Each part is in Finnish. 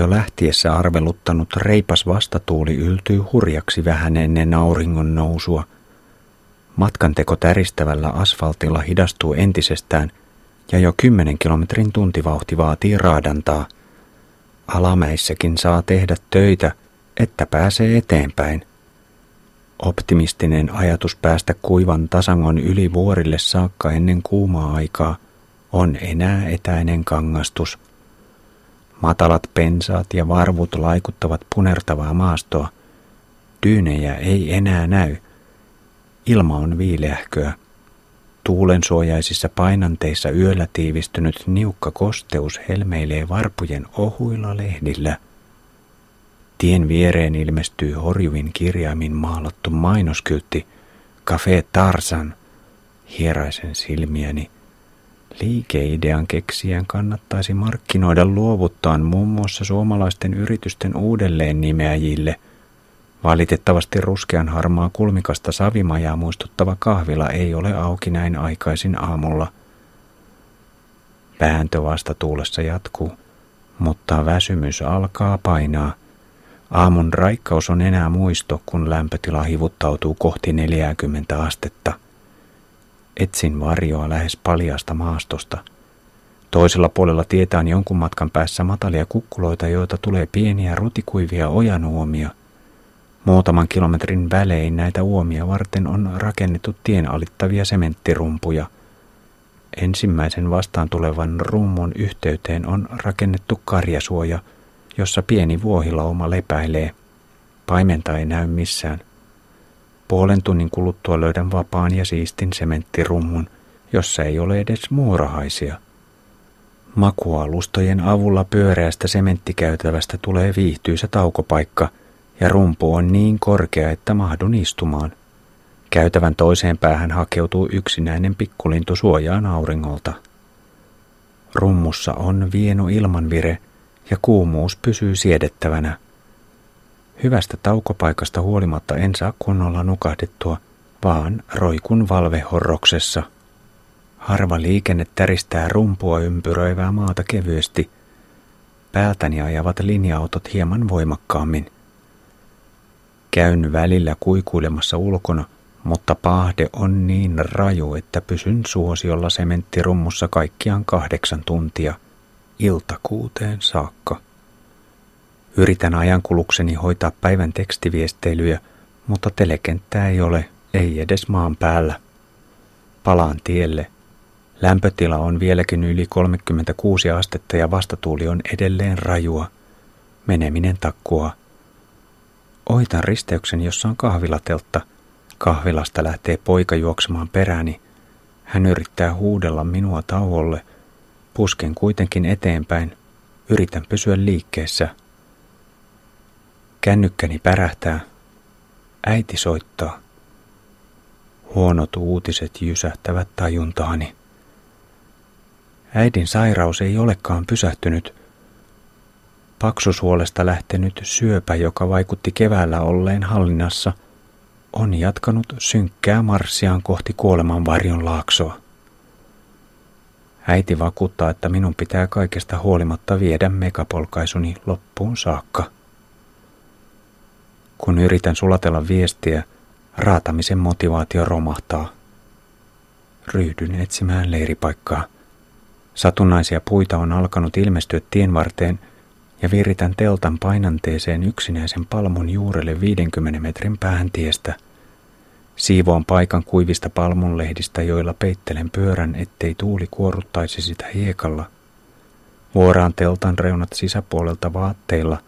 Jo lähtiessä arveluttanut reipas vastatuuli yltyy hurjaksi vähän ennen auringon nousua. Matkanteko täristävällä asfaltilla hidastuu entisestään ja jo kymmenen kilometrin tuntivauhti vaatii raadantaa. Alamäissäkin saa tehdä töitä, että pääsee eteenpäin. Optimistinen ajatus päästä kuivan tasangon yli vuorille saakka ennen kuumaa aikaa on enää etäinen kangastus. Matalat pensaat ja varvut laikuttavat punertavaa maastoa. Dyynejä ei enää näy. Ilma on viileähköä. Tuulensuojaisissa painanteissa yöllä tiivistynyt niukka kosteus helmeilee varpujen ohuilla lehdillä – Tien viereen ilmestyy horjuvin kirjaimin maalattu mainoskyltti Cafe Tarsan. Hieraisen silmiäni. Liikeidean keksijän kannattaisi markkinoida luovuttaan muun muassa suomalaisten yritysten uudelleen nimeäjille. Valitettavasti ruskean harmaa kulmikasta savimajaa muistuttava kahvila ei ole auki näin aikaisin aamulla. Vääntö vasta tuulessa jatkuu, mutta väsymys alkaa painaa. Aamun raikkaus on enää muisto, kun lämpötila hivuttautuu kohti 40 astetta. Etsin varjoa lähes paljasta maastosta. Toisella puolella tietä on jonkun matkan päässä matalia kukkuloita, joita tulee pieniä rutikuivia ojanuomia. Muutaman kilometrin välein näitä uomia varten on rakennettu tien alittavia sementtirumpuja. Ensimmäisen vastaan tulevan rummun yhteyteen on rakennettu karjasuoja – jossa pieni vuohilauma lepäilee. Paimenta ei näy missään. Puolen tunnin kuluttua löydän vapaan ja siistin sementtirummun, jossa ei ole edes muurahaisia. Makualustojen avulla pyöreästä sementtikäytävästä tulee viihtyisä taukopaikka, ja rumpu on niin korkea, että mahdun istumaan. Käytävän toiseen päähän hakeutuu yksinäinen pikkulintu suojaan auringolta. Rummussa on vieno ilmanvire – ja kuumuus pysyy siedettävänä. Hyvästä taukopaikasta huolimatta en saa kunnolla nukahdettua, vaan roikun valvehorroksessa. Harva liikenne täristää rumpua ympyröivää maata kevyesti. Päältäni ajavat linja-autot hieman voimakkaammin. Käyn välillä kuikuilemassa ulkona, mutta pahde on niin raju, että pysyn suosiolla sementtirummussa kaikkiaan kahdeksan tuntia – iltakuuteen saakka. Yritän ajankulukseni hoitaa päivän tekstiviesteilyjä, mutta telekenttää ei ole, ei edes maan päällä. Palaan tielle. Lämpötila on vieläkin yli 36 astetta ja vastatuuli on edelleen rajua. Meneminen takkua. Ohitan risteyksen, jossa on kahvilateltta. Kahvilasta lähtee poika juoksemaan peräni. Hän yrittää huudella minua tauolle – Pusken kuitenkin eteenpäin. Yritän pysyä liikkeessä. Kännykkäni pärähtää. Äiti soittaa. Huonot uutiset jysähtävät tajuntaani. Äidin sairaus ei olekaan pysähtynyt. Paksusuolesta lähtenyt syöpä, joka vaikutti keväällä olleen hallinnassa, on jatkanut synkkää marssiaan kohti kuoleman varjon laaksoa. Äiti vakuuttaa, että minun pitää kaikesta huolimatta viedä megapolkaisuni loppuun saakka. Kun yritän sulatella viestiä, raatamisen motivaatio romahtaa. Ryhdyn etsimään leiripaikkaa. Satunnaisia puita on alkanut ilmestyä tien varteen ja viritän teltan painanteeseen yksinäisen palmun juurelle 50 metrin päähän tiestä – Siivoan paikan kuivista palmunlehdistä, joilla peittelen pyörän, ettei tuuli kuoruttaisi sitä hiekalla. Vuoraan teltan reunat sisäpuolelta vaatteilla,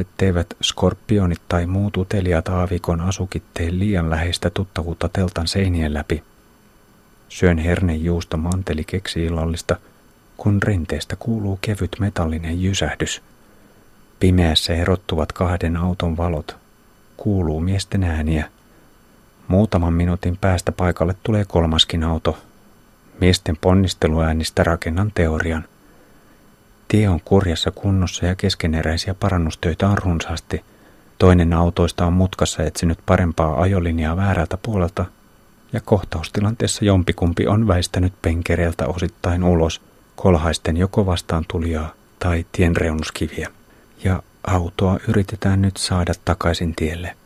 etteivät skorpionit tai muut uteliaat aavikon asukit tee liian läheistä tuttavuutta teltan seinien läpi. Syön hernejuusta manteli keksi illallista, kun rinteestä kuuluu kevyt metallinen jysähdys. Pimeässä erottuvat kahden auton valot. Kuuluu miesten ääniä – Muutaman minuutin päästä paikalle tulee kolmaskin auto. Miesten ponnisteluäänistä rakennan teorian. Tie on kurjassa kunnossa ja keskeneräisiä parannustöitä on runsaasti. Toinen autoista on mutkassa etsinyt parempaa ajolinjaa väärältä puolelta ja kohtaustilanteessa jompikumpi on väistänyt penkereeltä osittain ulos kolhaisten joko vastaan tulijaa tai tien reunuskiviä. ja autoa yritetään nyt saada takaisin tielle.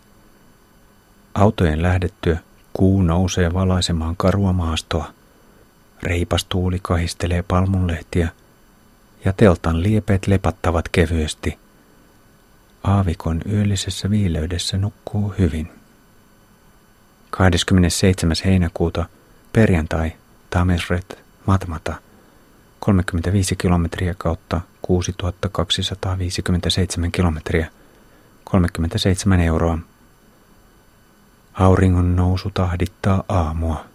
Autojen lähdettyä kuu nousee valaisemaan karua maastoa. Reipas tuuli kahistelee palmunlehtiä ja teltan liepeet lepattavat kevyesti. Aavikon yöllisessä viileydessä nukkuu hyvin. 27. heinäkuuta perjantai Tamesret Matmata 35 kilometriä kautta 6257 kilometriä 37 euroa. Auringon nousu tahdittaa aamua.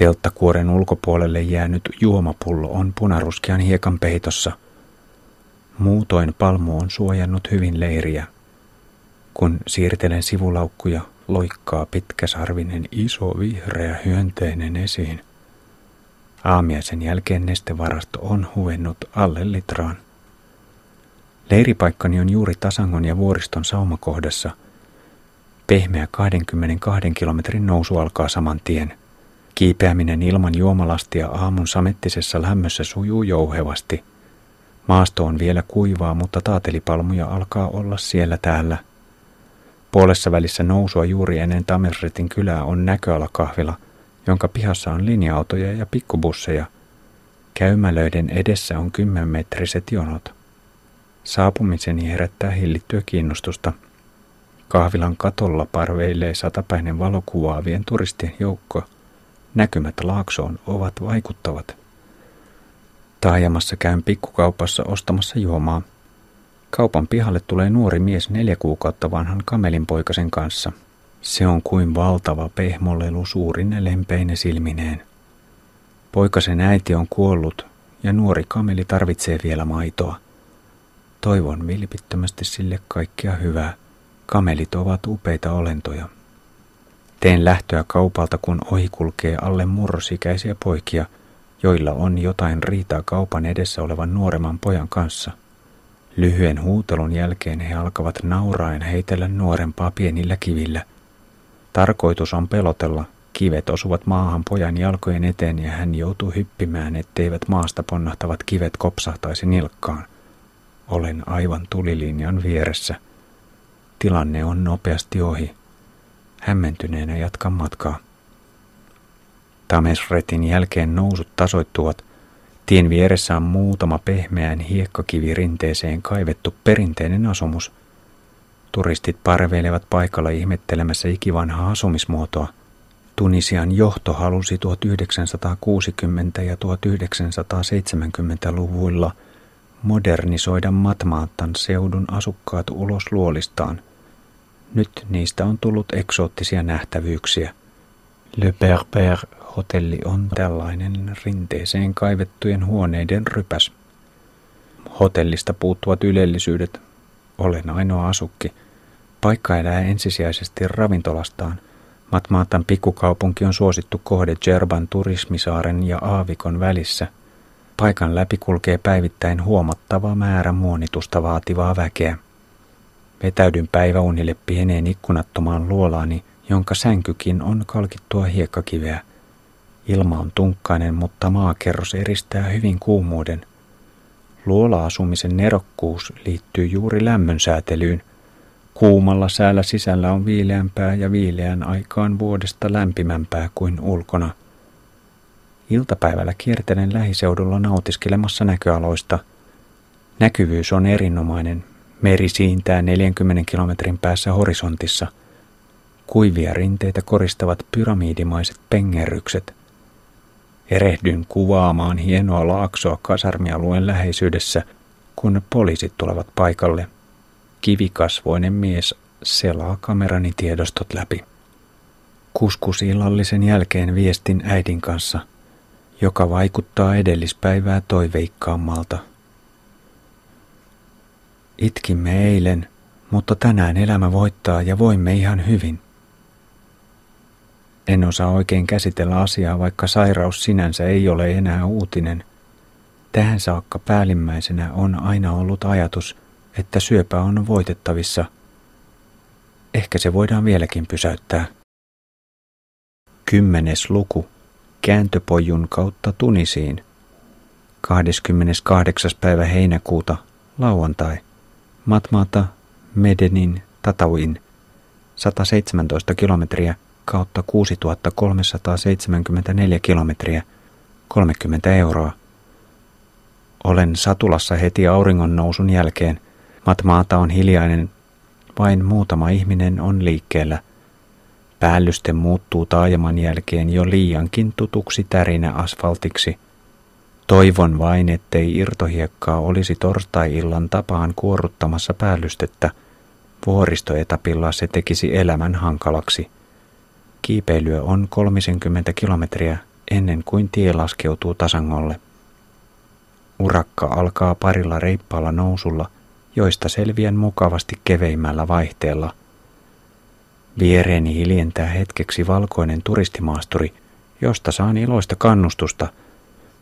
Telttakuoren ulkopuolelle jäänyt juomapullo on punaruskean hiekan peitossa. Muutoin palmu on suojannut hyvin leiriä. Kun siirtelen sivulaukkuja, loikkaa pitkäsarvinen iso vihreä hyönteinen esiin. Aamiaisen jälkeen nestevarasto on huvennut alle litraan. Leiripaikkani on juuri Tasangon ja vuoriston saumakohdassa. Pehmeä 22 kilometrin nousu alkaa saman tien. Kiipeäminen ilman juomalastia aamun samettisessa lämmössä sujuu jouhevasti. Maasto on vielä kuivaa, mutta taatelipalmuja alkaa olla siellä täällä. Puolessa välissä nousua juuri ennen Tamersretin kylää on näköalakahvila, jonka pihassa on linja-autoja ja pikkubusseja. Käymälöiden edessä on kymmenmetriset jonot. Saapumiseni herättää hillittyä kiinnostusta. Kahvilan katolla parveilee satapäinen valokuvaavien turistien joukko – Näkymät laaksoon ovat vaikuttavat. Taajamassa käyn pikkukaupassa ostamassa juomaa. Kaupan pihalle tulee nuori mies neljä kuukautta vanhan kamelinpoikasen kanssa. Se on kuin valtava pehmolelu suurine lempeine silmineen. Poikasen äiti on kuollut ja nuori kameli tarvitsee vielä maitoa. Toivon vilpittömästi sille kaikkia hyvää. Kamelit ovat upeita olentoja. Teen lähtöä kaupalta, kun ohi kulkee alle murrosikäisiä poikia, joilla on jotain riitaa kaupan edessä olevan nuoremman pojan kanssa. Lyhyen huutelun jälkeen he alkavat nauraen heitellä nuorempaa pienillä kivillä. Tarkoitus on pelotella. Kivet osuvat maahan pojan jalkojen eteen ja hän joutuu hyppimään, etteivät maasta ponnahtavat kivet kopsahtaisi nilkkaan. Olen aivan tulilinjan vieressä. Tilanne on nopeasti ohi. Hämmentyneenä jatkan matkaa. Tamesretin jälkeen nousut tasoittuvat. Tien vieressä on muutama pehmeään hiekkakivirinteeseen kaivettu perinteinen asumus. Turistit parveilevat paikalla ihmettelemässä ikivanhaa asumismuotoa. Tunisian johto halusi 1960- ja 1970-luvuilla modernisoida Matmaattan seudun asukkaat ulos luolistaan – nyt niistä on tullut eksoottisia nähtävyyksiä. Le Berber-hotelli on tällainen rinteeseen kaivettujen huoneiden rypäs. Hotellista puuttuvat ylellisyydet. Olen ainoa asukki. Paikka elää ensisijaisesti ravintolastaan. Matmaatan pikkukaupunki on suosittu kohde Jerban turismisaaren ja Aavikon välissä. Paikan läpi kulkee päivittäin huomattava määrä muonitusta vaativaa väkeä. Vetäydyn päiväunille pieneen ikkunattomaan luolaani, jonka sänkykin on kalkittua hiekkakiveä. Ilma on tunkkainen, mutta maakerros eristää hyvin kuumuuden. Luola-asumisen nerokkuus liittyy juuri lämmönsäätelyyn. Kuumalla säällä sisällä on viileämpää ja viileän aikaan vuodesta lämpimämpää kuin ulkona. Iltapäivällä kiertelen lähiseudulla nautiskelemassa näköaloista. Näkyvyys on erinomainen, Meri siintää 40 kilometrin päässä horisontissa. Kuivia rinteitä koristavat pyramidimaiset pengerrykset. Erehdyn kuvaamaan hienoa laaksoa kasarmialueen läheisyydessä, kun poliisit tulevat paikalle. Kivikasvoinen mies selaa kamerani tiedostot läpi. Kuskusillallisen jälkeen viestin äidin kanssa, joka vaikuttaa edellispäivää toiveikkaammalta. Itkimme eilen, mutta tänään elämä voittaa ja voimme ihan hyvin. En osaa oikein käsitellä asiaa, vaikka sairaus sinänsä ei ole enää uutinen. Tähän saakka päällimmäisenä on aina ollut ajatus, että syöpä on voitettavissa. Ehkä se voidaan vieläkin pysäyttää. Kymmenes luku. Kääntöpojun kautta Tunisiin. 28. päivä heinäkuuta, lauantai. Matmata, Medenin, Tatauin, 117 kilometriä kautta 6374 kilometriä, 30 euroa. Olen satulassa heti auringon nousun jälkeen. Matmaata on hiljainen, vain muutama ihminen on liikkeellä. Päällyste muuttuu taajaman jälkeen jo liiankin tutuksi tärinä asfaltiksi. Toivon vain, ettei irtohiekkaa olisi torstai-illan tapaan kuoruttamassa päällystettä. Vuoristoetapilla se tekisi elämän hankalaksi. Kiipeilyä on 30 kilometriä ennen kuin tie laskeutuu tasangolle. Urakka alkaa parilla reippaalla nousulla, joista selviän mukavasti keveimmällä vaihteella. Viereeni hiljentää hetkeksi valkoinen turistimaasturi, josta saan iloista kannustusta.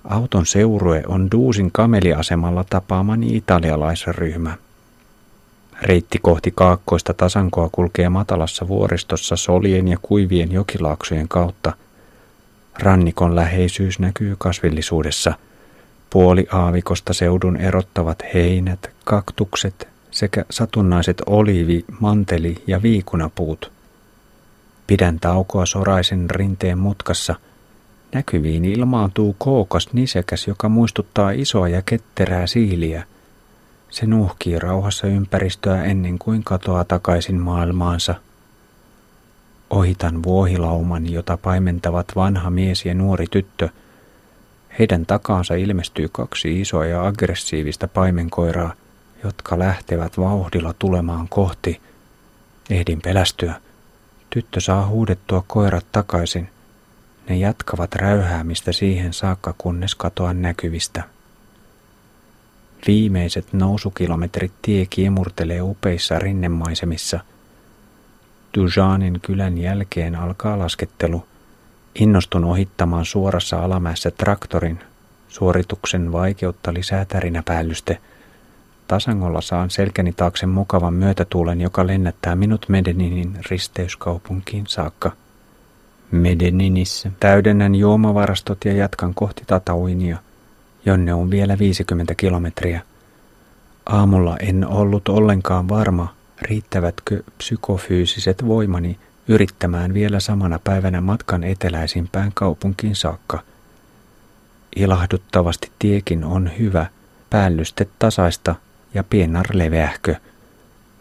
Auton seurue on Duusin kameliasemalla tapaamani italialaisryhmä. Reitti kohti kaakkoista tasankoa kulkee matalassa vuoristossa solien ja kuivien jokilaaksojen kautta. Rannikon läheisyys näkyy kasvillisuudessa. Puoli aavikosta seudun erottavat heinät, kaktukset sekä satunnaiset oliivi, manteli ja viikunapuut. Pidän taukoa soraisen rinteen mutkassa. Näkyviin ilmaantuu kookas nisekäs, joka muistuttaa isoa ja ketterää siiliä – se nuhkii rauhassa ympäristöä ennen kuin katoaa takaisin maailmaansa. Ohitan vuohilauman, jota paimentavat vanha mies ja nuori tyttö. Heidän takaansa ilmestyy kaksi isoa ja aggressiivista paimenkoiraa, jotka lähtevät vauhdilla tulemaan kohti. Ehdin pelästyä. Tyttö saa huudettua koirat takaisin. Ne jatkavat räyhäämistä siihen saakka, kunnes katoa näkyvistä. Viimeiset nousukilometrit tie kiemurtelee upeissa rinnemaisemissa. Dujanin kylän jälkeen alkaa laskettelu. Innostun ohittamaan suorassa alamäessä traktorin. Suorituksen vaikeutta lisää tärinäpäällyste. Tasangolla saan selkäni taakse mukavan myötätuulen, joka lennättää minut Medeninin risteyskaupunkiin saakka. Medeninissä täydennän juomavarastot ja jatkan kohti Tatauinia jonne on vielä 50 kilometriä. Aamulla en ollut ollenkaan varma, riittävätkö psykofyysiset voimani yrittämään vielä samana päivänä matkan eteläisimpään kaupunkiin saakka. Ilahduttavasti tiekin on hyvä, päällyste tasaista ja pienar leveähkö.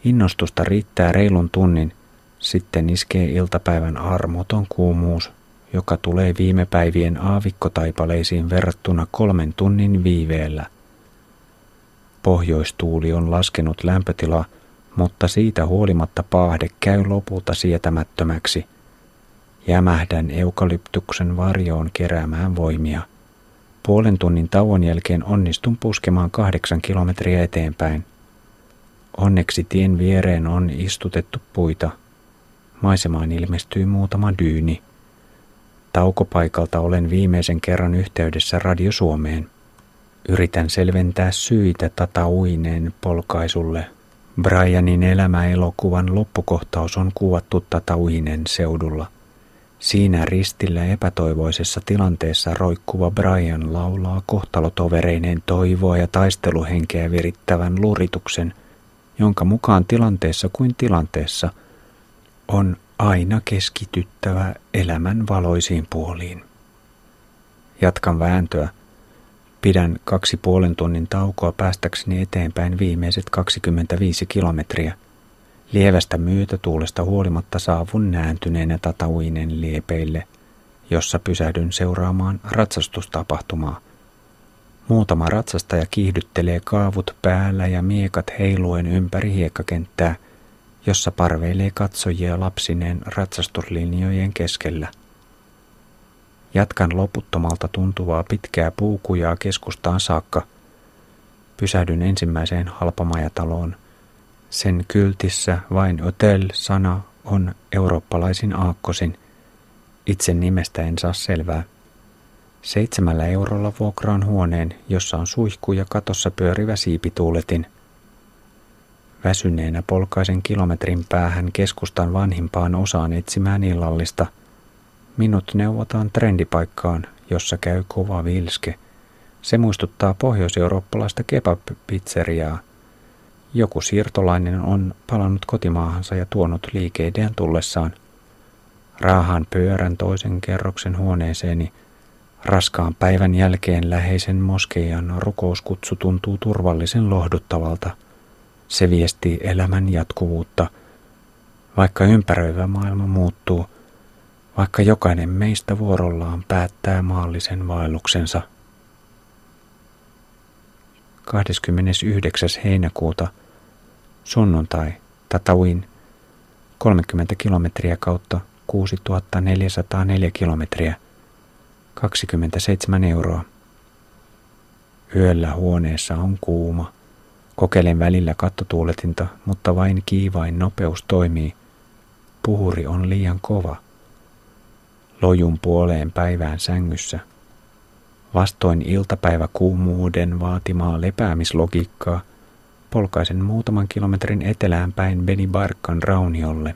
Innostusta riittää reilun tunnin, sitten iskee iltapäivän armoton kuumuus joka tulee viime päivien aavikkotaipaleisiin verrattuna kolmen tunnin viiveellä. Pohjoistuuli on laskenut lämpötilaa, mutta siitä huolimatta paahde käy lopulta sietämättömäksi. Jämähdän eukalyptuksen varjoon keräämään voimia. Puolen tunnin tauon jälkeen onnistun puskemaan kahdeksan kilometriä eteenpäin. Onneksi tien viereen on istutettu puita. Maisemaan ilmestyy muutama dyyni. Taukopaikalta olen viimeisen kerran yhteydessä Radio Suomeen. Yritän selventää syitä tatauineen polkaisulle. Brianin elämäelokuvan loppukohtaus on kuvattu tatauinen seudulla. Siinä ristillä epätoivoisessa tilanteessa roikkuva Brian laulaa kohtalotovereineen toivoa ja taisteluhenkeä virittävän lurituksen, jonka mukaan tilanteessa kuin tilanteessa on aina keskityttävä elämän valoisiin puoliin. Jatkan vääntöä. Pidän kaksi puolen tunnin taukoa päästäkseni eteenpäin viimeiset 25 kilometriä. Lievästä myötätuulesta huolimatta saavun nääntyneenä tatauinen liepeille, jossa pysähdyn seuraamaan ratsastustapahtumaa. Muutama ratsastaja kiihdyttelee kaavut päällä ja miekat heiluen ympäri hiekkakenttää – jossa parveilee katsojia lapsineen ratsastuslinjojen keskellä. Jatkan loputtomalta tuntuvaa pitkää puukujaa keskustaan saakka. Pysähdyn ensimmäiseen halpamajataloon. Sen kyltissä vain hotel-sana on eurooppalaisin aakkosin. Itse nimestä en saa selvää. Seitsemällä eurolla vuokraan huoneen, jossa on suihku ja katossa pyörivä siipituuletin – Väsyneenä polkaisen kilometrin päähän keskustan vanhimpaan osaan etsimään illallista. Minut neuvotaan trendipaikkaan, jossa käy kova vilske. Se muistuttaa pohjoiseurooppalaista kebab-pizzeriaa. Joku siirtolainen on palannut kotimaahansa ja tuonut liikeidean tullessaan. Raahaan pyörän toisen kerroksen huoneeseeni. Raskaan päivän jälkeen läheisen moskeijan rukouskutsu tuntuu turvallisen lohduttavalta. Se viestii elämän jatkuvuutta. Vaikka ympäröivä maailma muuttuu, vaikka jokainen meistä vuorollaan päättää maallisen vaelluksensa. 29. heinäkuuta sunnuntai Tatawin 30 kilometriä kautta 6404 kilometriä 27 euroa. Yöllä huoneessa on kuuma. Kokeilen välillä kattotuuletinta, mutta vain kiivain nopeus toimii. Puhuri on liian kova. Lojun puoleen päivään sängyssä – Vastoin iltapäiväkuumuuden vaatimaa lepäämislogiikkaa, polkaisen muutaman kilometrin etelään päin Beni Barkan rauniolle.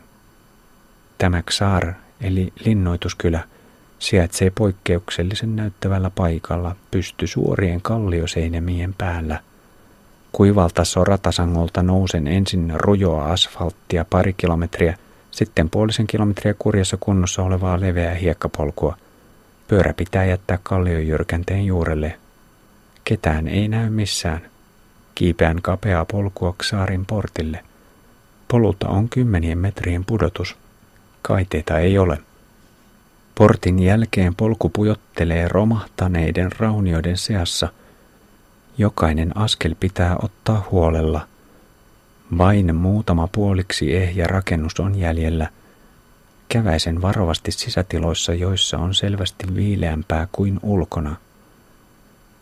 Tämä Xar, eli linnoituskylä, sijaitsee poikkeuksellisen näyttävällä paikalla pysty suorien kallioseinämien päällä. Kuivalta soratasangolta nousen ensin rujoa asfalttia pari kilometriä, sitten puolisen kilometriä kurjassa kunnossa olevaa leveää hiekkapolkua – Pyörä pitää jättää kalliojyrkänteen juurelle. Ketään ei näy missään. Kiipeän kapeaa polkua saarin portille. Polulta on kymmenien metrien pudotus. Kaiteita ei ole. Portin jälkeen polku pujottelee romahtaneiden raunioiden seassa. Jokainen askel pitää ottaa huolella. Vain muutama puoliksi ehjä rakennus on jäljellä – Käväisen varovasti sisätiloissa, joissa on selvästi viileämpää kuin ulkona.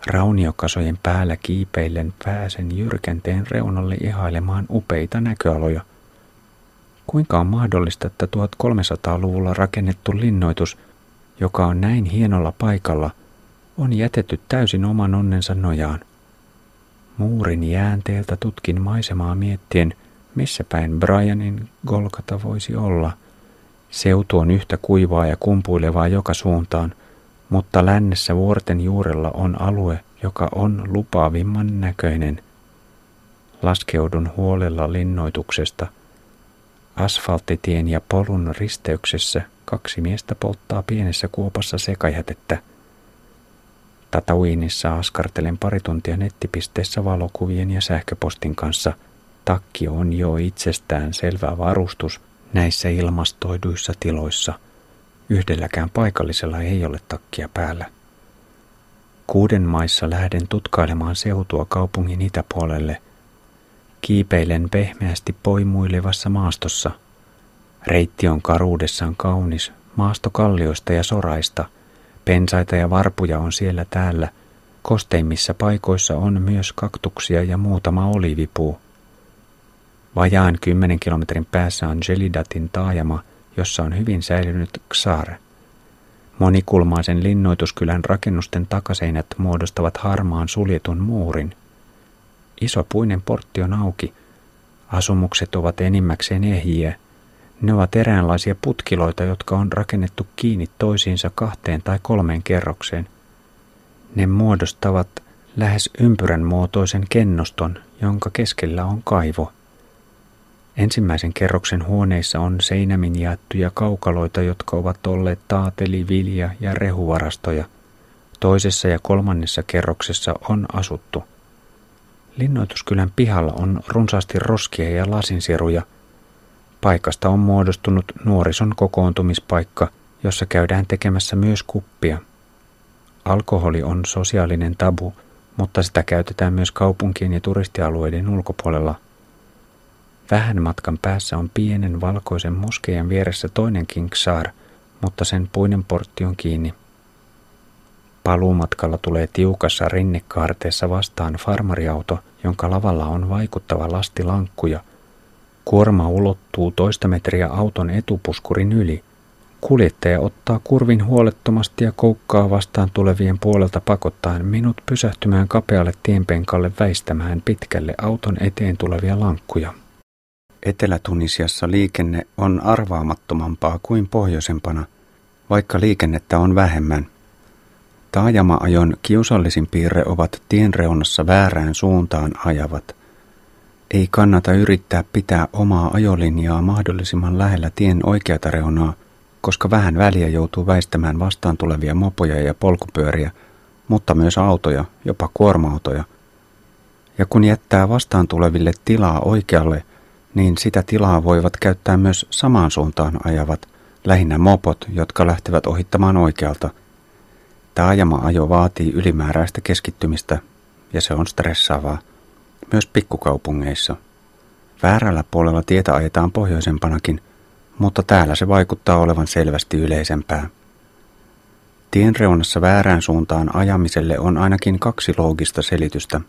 Rauniokasojen päällä kiipeillen pääsen jyrkänteen reunalle ihailemaan upeita näköaloja. Kuinka on mahdollista, että 1300-luvulla rakennettu linnoitus, joka on näin hienolla paikalla, on jätetty täysin oman onnensa nojaan? Muurin jäänteeltä tutkin maisemaa miettien, missä päin Brianin Golgata voisi olla – Seutu on yhtä kuivaa ja kumpuilevaa joka suuntaan, mutta lännessä vuorten juurella on alue, joka on lupaavimman näköinen. Laskeudun huolella linnoituksesta. Asfalttitien ja polun risteyksessä kaksi miestä polttaa pienessä kuopassa sekajätettä. Tatauinissa askartelen pari tuntia nettipisteessä valokuvien ja sähköpostin kanssa. Takki on jo itsestään selvä varustus – Näissä ilmastoiduissa tiloissa yhdelläkään paikallisella ei ole takkia päällä. Kuuden maissa lähden tutkailemaan seutua kaupungin itäpuolelle. Kiipeilen pehmeästi poimuilevassa maastossa. Reitti on karuudessaan kaunis, maasto kallioista ja soraista. Pensaita ja varpuja on siellä täällä. Kosteimmissa paikoissa on myös kaktuksia ja muutama olivipuu. Vajaan kymmenen kilometrin päässä on Gelidatin taajama, jossa on hyvin säilynyt Xar. Monikulmaisen linnoituskylän rakennusten takaseinät muodostavat harmaan suljetun muurin. Iso puinen portti on auki. Asumukset ovat enimmäkseen ehjiä. Ne ovat eräänlaisia putkiloita, jotka on rakennettu kiinni toisiinsa kahteen tai kolmeen kerrokseen. Ne muodostavat lähes ympyrän muotoisen kennoston, jonka keskellä on kaivo – Ensimmäisen kerroksen huoneissa on seinämin jaettuja kaukaloita, jotka ovat olleet taateli, vilja ja rehuvarastoja. Toisessa ja kolmannessa kerroksessa on asuttu. Linnoituskylän pihalla on runsaasti roskia ja lasinsieruja. Paikasta on muodostunut nuorison kokoontumispaikka, jossa käydään tekemässä myös kuppia. Alkoholi on sosiaalinen tabu, mutta sitä käytetään myös kaupunkien ja turistialueiden ulkopuolella – Vähän matkan päässä on pienen valkoisen moskeijan vieressä toinen Kingsar, mutta sen puinen portti on kiinni. Paluumatkalla tulee tiukassa rinnekaarteessa vastaan farmariauto, jonka lavalla on vaikuttava lasti lankkuja. Kuorma ulottuu toista metriä auton etupuskurin yli. Kuljettaja ottaa kurvin huolettomasti ja koukkaa vastaan tulevien puolelta pakottaen minut pysähtymään kapealle tienpenkalle väistämään pitkälle auton eteen tulevia lankkuja. Etelä-Tunisiassa liikenne on arvaamattomampaa kuin pohjoisempana, vaikka liikennettä on vähemmän. Taajama-ajon kiusallisin piirre ovat tien reunassa väärään suuntaan ajavat. Ei kannata yrittää pitää omaa ajolinjaa mahdollisimman lähellä tien oikeata reunaa, koska vähän väliä joutuu väistämään vastaan tulevia mopoja ja polkupyöriä, mutta myös autoja, jopa kuorma-autoja. Ja kun jättää vastaan tuleville tilaa oikealle, niin sitä tilaa voivat käyttää myös samaan suuntaan ajavat, lähinnä mopot, jotka lähtevät ohittamaan oikealta. Taajama-ajo vaatii ylimääräistä keskittymistä, ja se on stressaavaa, myös pikkukaupungeissa. Väärällä puolella tietä ajetaan pohjoisempanakin, mutta täällä se vaikuttaa olevan selvästi yleisempää. Tien reunassa väärään suuntaan ajamiselle on ainakin kaksi loogista selitystä.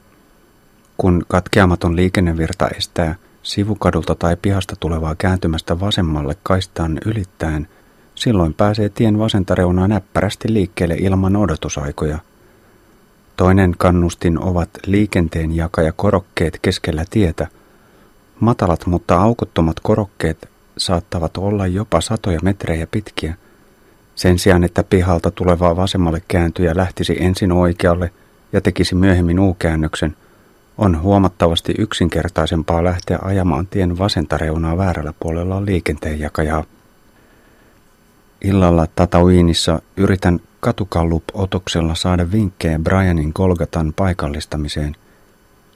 Kun katkeamaton liikennevirta estää – sivukadulta tai pihasta tulevaa kääntymästä vasemmalle kaistaan ylittäen, silloin pääsee tien vasenta reunaa näppärästi liikkeelle ilman odotusaikoja. Toinen kannustin ovat liikenteen jakaja korokkeet keskellä tietä. Matalat mutta aukottomat korokkeet saattavat olla jopa satoja metrejä pitkiä. Sen sijaan, että pihalta tuleva vasemmalle kääntyjä lähtisi ensin oikealle ja tekisi myöhemmin U-käännöksen – on huomattavasti yksinkertaisempaa lähteä ajamaan tien vasenta reunaa väärällä puolella liikenteenjakajaa. Illalla Tatooinissa yritän katukallup-otoksella saada vinkkejä Brianin Golgatan paikallistamiseen.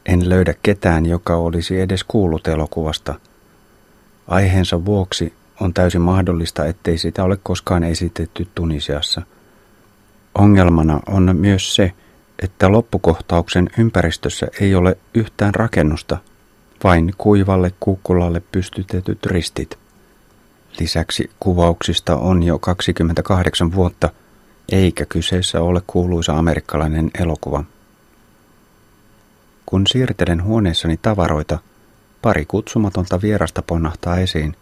En löydä ketään, joka olisi edes kuullut elokuvasta. Aiheensa vuoksi on täysin mahdollista, ettei sitä ole koskaan esitetty Tunisiassa. Ongelmana on myös se, että loppukohtauksen ympäristössä ei ole yhtään rakennusta, vain kuivalle kukkulalle pystytetyt ristit. Lisäksi kuvauksista on jo 28 vuotta, eikä kyseessä ole kuuluisa amerikkalainen elokuva. Kun siirtelen huoneessani tavaroita, pari kutsumatonta vierasta ponnahtaa esiin.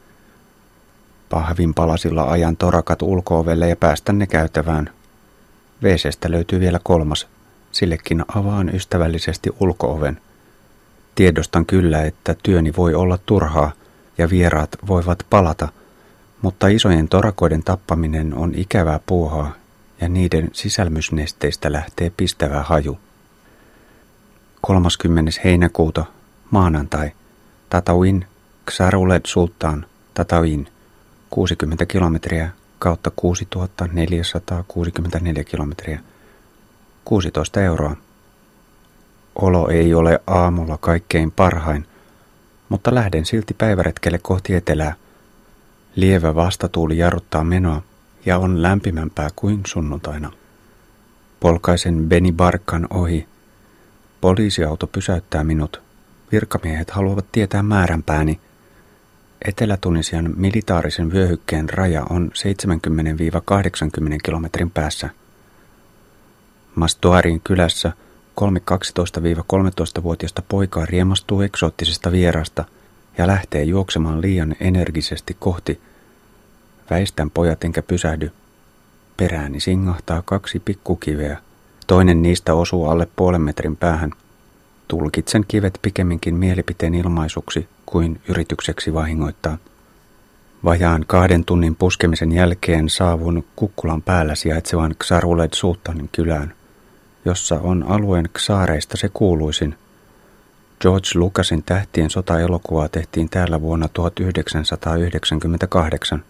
Pahvin palasilla ajan torakat ulkoovelle ja päästän ne käytävään. Veesestä löytyy vielä kolmas Sillekin avaan ystävällisesti ulkooven. Tiedostan kyllä, että työni voi olla turhaa ja vieraat voivat palata, mutta isojen torakoiden tappaminen on ikävää puuhaa ja niiden sisälmysnesteistä lähtee pistävä haju. 30. heinäkuuta, maanantai, Tatawin, Xarulet Sultan, Tatawin, 60 kilometriä kautta 6464 kilometriä. 16 euroa. Olo ei ole aamulla kaikkein parhain, mutta lähden silti päiväretkelle kohti etelää. Lievä vastatuuli jarruttaa menoa ja on lämpimämpää kuin sunnuntaina. Polkaisen Beni Barkan ohi. Poliisiauto pysäyttää minut. Virkamiehet haluavat tietää määränpääni. Etelä-Tunisian militaarisen vyöhykkeen raja on 70-80 kilometrin päässä – Mastuarin kylässä kolme 12-13-vuotiaista poikaa riemastuu eksoottisesta vierasta ja lähtee juoksemaan liian energisesti kohti. Väistän pojat enkä pysähdy. Perääni singahtaa kaksi pikkukiveä. Toinen niistä osuu alle puolen metrin päähän. Tulkitsen kivet pikemminkin mielipiteen ilmaisuksi kuin yritykseksi vahingoittaa. Vajaan kahden tunnin puskemisen jälkeen saavun kukkulan päällä sijaitsevan Xaruled Sultanin kylään – jossa on alueen ksaareista se kuuluisin. George Lucasin tähtien sota-elokuvaa tehtiin täällä vuonna 1998.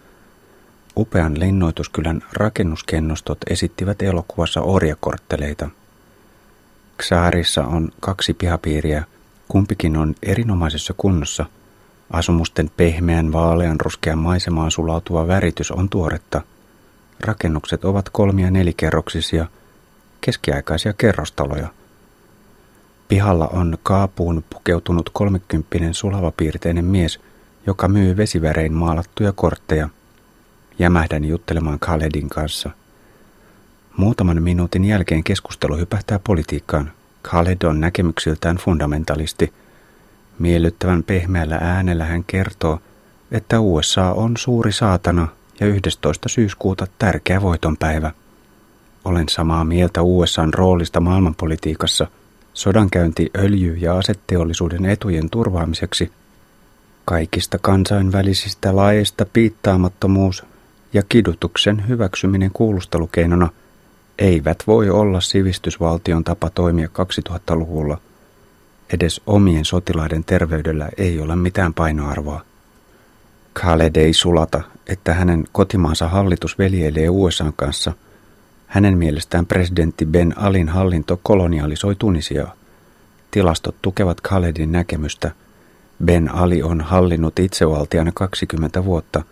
Upean linnoituskylän rakennuskennustot esittivät elokuvassa orjakortteleita. Ksaarissa on kaksi pihapiiriä, kumpikin on erinomaisessa kunnossa. Asumusten pehmeän vaalean ruskean maisemaan sulautuva väritys on tuoretta. Rakennukset ovat kolmia nelikerroksisia – keskiaikaisia kerrostaloja. Pihalla on kaapuun pukeutunut kolmekymppinen sulavapiirteinen mies, joka myy vesivärein maalattuja kortteja. Jämähdän juttelemaan Khaledin kanssa. Muutaman minuutin jälkeen keskustelu hypähtää politiikkaan. Khaled on näkemyksiltään fundamentalisti. Miellyttävän pehmeällä äänellä hän kertoo, että USA on suuri saatana ja 11. syyskuuta tärkeä voitonpäivä – olen samaa mieltä USAn roolista maailmanpolitiikassa, sodankäynti öljy- ja asetteollisuuden etujen turvaamiseksi, kaikista kansainvälisistä laeista piittaamattomuus ja kidutuksen hyväksyminen kuulustelukeinona eivät voi olla sivistysvaltion tapa toimia 2000-luvulla. edes omien sotilaiden terveydellä ei ole mitään painoarvoa. Khaled ei sulata, että hänen kotimaansa hallitus veljeilee USA kanssa. Hänen mielestään presidentti Ben Alin hallinto kolonialisoi Tunisiaa. Tilastot tukevat Khaledin näkemystä. Ben Ali on hallinnut itsevaltiana 20 vuotta.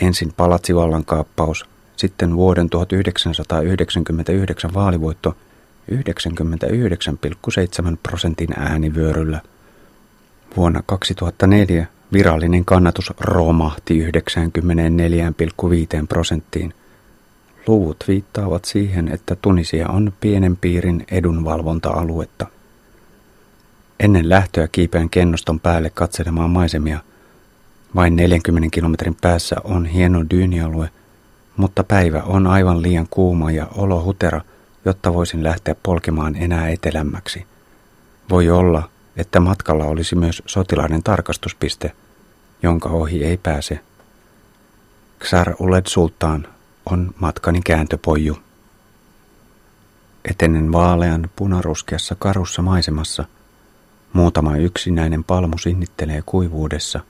Ensin palatsivallankaappaus, sitten vuoden 1999 vaalivoitto 99,7 prosentin äänivyöryllä. Vuonna 2004 virallinen kannatus romahti 94,5 prosenttiin. Luvut viittaavat siihen, että Tunisia on pienen piirin edunvalvonta-aluetta. Ennen lähtöä kiipeän kennoston päälle katselemaan maisemia. Vain 40 kilometrin päässä on hieno dyynialue, mutta päivä on aivan liian kuuma ja olo hutera, jotta voisin lähteä polkemaan enää etelämmäksi. Voi olla, että matkalla olisi myös sotilaiden tarkastuspiste, jonka ohi ei pääse. Xar Uled Sultan on matkani kääntöpoju. Etenen vaalean punaruskeassa karussa maisemassa. Muutama yksinäinen palmu sinnittelee kuivuudessa.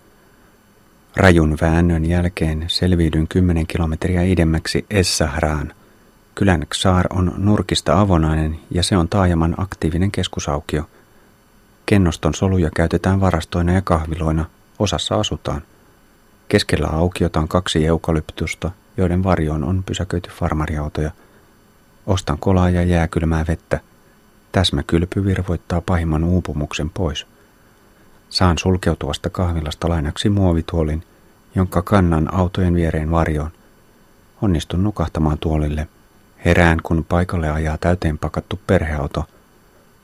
Rajun väännön jälkeen selviydyn kymmenen kilometriä idemmäksi Essahraan. Kylän Xaar on nurkista avonainen ja se on taajaman aktiivinen keskusaukio. Kennoston soluja käytetään varastoina ja kahviloina, osassa asutaan. Keskellä aukiota on kaksi eukalyptusta, joiden varjoon on pysäköity farmariautoja. Ostan kolaa ja jääkylmää vettä. Täsmäkylpy virvoittaa pahimman uupumuksen pois. Saan sulkeutuvasta kahvilasta lainaksi muovituolin, jonka kannan autojen viereen varjoon. Onnistun nukahtamaan tuolille – Herään, kun paikalle ajaa täyteen pakattu perheauto.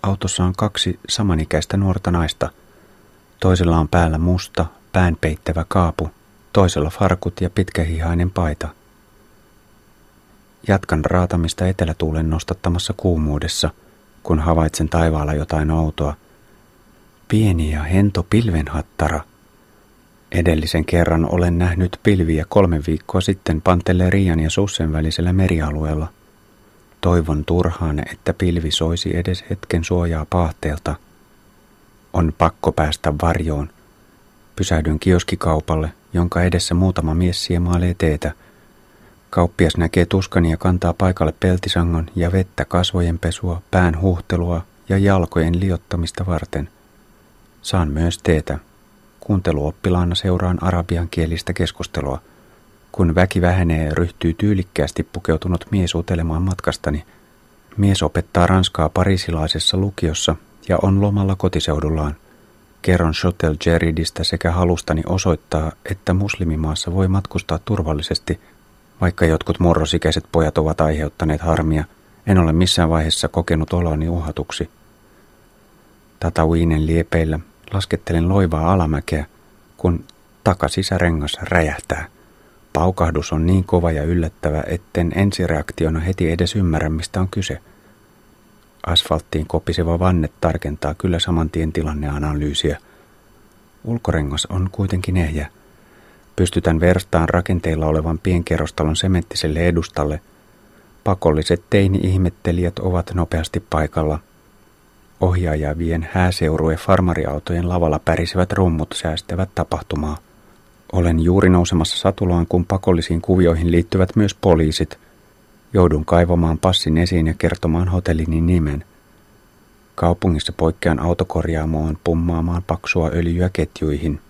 Autossa on kaksi samanikäistä nuorta naista. Toisella on päällä musta, pään peittävä kaapu, toisella farkut ja pitkähihainen paita. Jatkan raatamista etelätuulen nostattamassa kuumuudessa, kun havaitsen taivaalla jotain outoa. Pieni ja hento pilvenhattara. Edellisen kerran olen nähnyt pilviä kolme viikkoa sitten Pantellerian ja Sussen välisellä merialueella – Toivon turhaan, että pilvi soisi edes hetken suojaa paahteelta. On pakko päästä varjoon. Pysähdyn kioskikaupalle, jonka edessä muutama mies siemailee teetä. Kauppias näkee tuskani ja kantaa paikalle peltisangon ja vettä kasvojen pesua, pään huhtelua ja jalkojen liottamista varten. Saan myös teetä. Kuunteluoppilaana seuraan arabian kielistä keskustelua – kun väki vähenee, ryhtyy tyylikkäästi pukeutunut mies utelemaan matkastani. Mies opettaa ranskaa parisilaisessa lukiossa ja on lomalla kotiseudullaan. Kerron Shotel Jeridistä sekä halustani osoittaa, että muslimimaassa voi matkustaa turvallisesti, vaikka jotkut murrosikäiset pojat ovat aiheuttaneet harmia. En ole missään vaiheessa kokenut oloni uhatuksi. Tatawinen liepeillä laskettelen loivaa alamäkeä, kun takasisärengas räjähtää. Paukahdus on niin kova ja yllättävä, etten ensireaktiona heti edes ymmärrä, mistä on kyse. Asfalttiin kopiseva vanne tarkentaa kyllä saman tien tilanneanalyysiä. Ulkorengas on kuitenkin ehjä. Pystytän verstaan rakenteilla olevan pienkerrostalon sementtiselle edustalle. Pakolliset teini-ihmettelijät ovat nopeasti paikalla. Ohjaajavien hääseurue farmariautojen lavalla pärisevät rummut säästävät tapahtumaa. Olen juuri nousemassa satulaan, kun pakollisiin kuvioihin liittyvät myös poliisit. Joudun kaivamaan passin esiin ja kertomaan hotellini nimen. Kaupungissa poikkean autokorjaamoon pummaamaan paksua öljyä ketjuihin.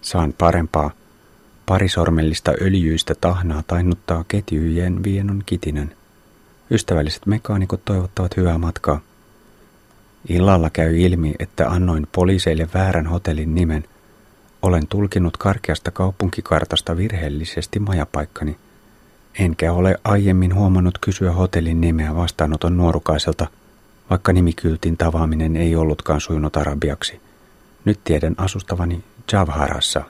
Saan parempaa. Parisormellista öljyistä tahnaa tainnuttaa ketjujen vienon kitinän. Ystävälliset mekaanikot toivottavat hyvää matkaa. Illalla käy ilmi, että annoin poliiseille väärän hotellin nimen. Olen tulkinut karkeasta kaupunkikartasta virheellisesti majapaikkani, enkä ole aiemmin huomannut kysyä hotellin nimeä vastaanoton nuorukaiselta, vaikka nimikyltin tavaaminen ei ollutkaan sujunut arabiaksi. Nyt tiedän asustavani Javharassa.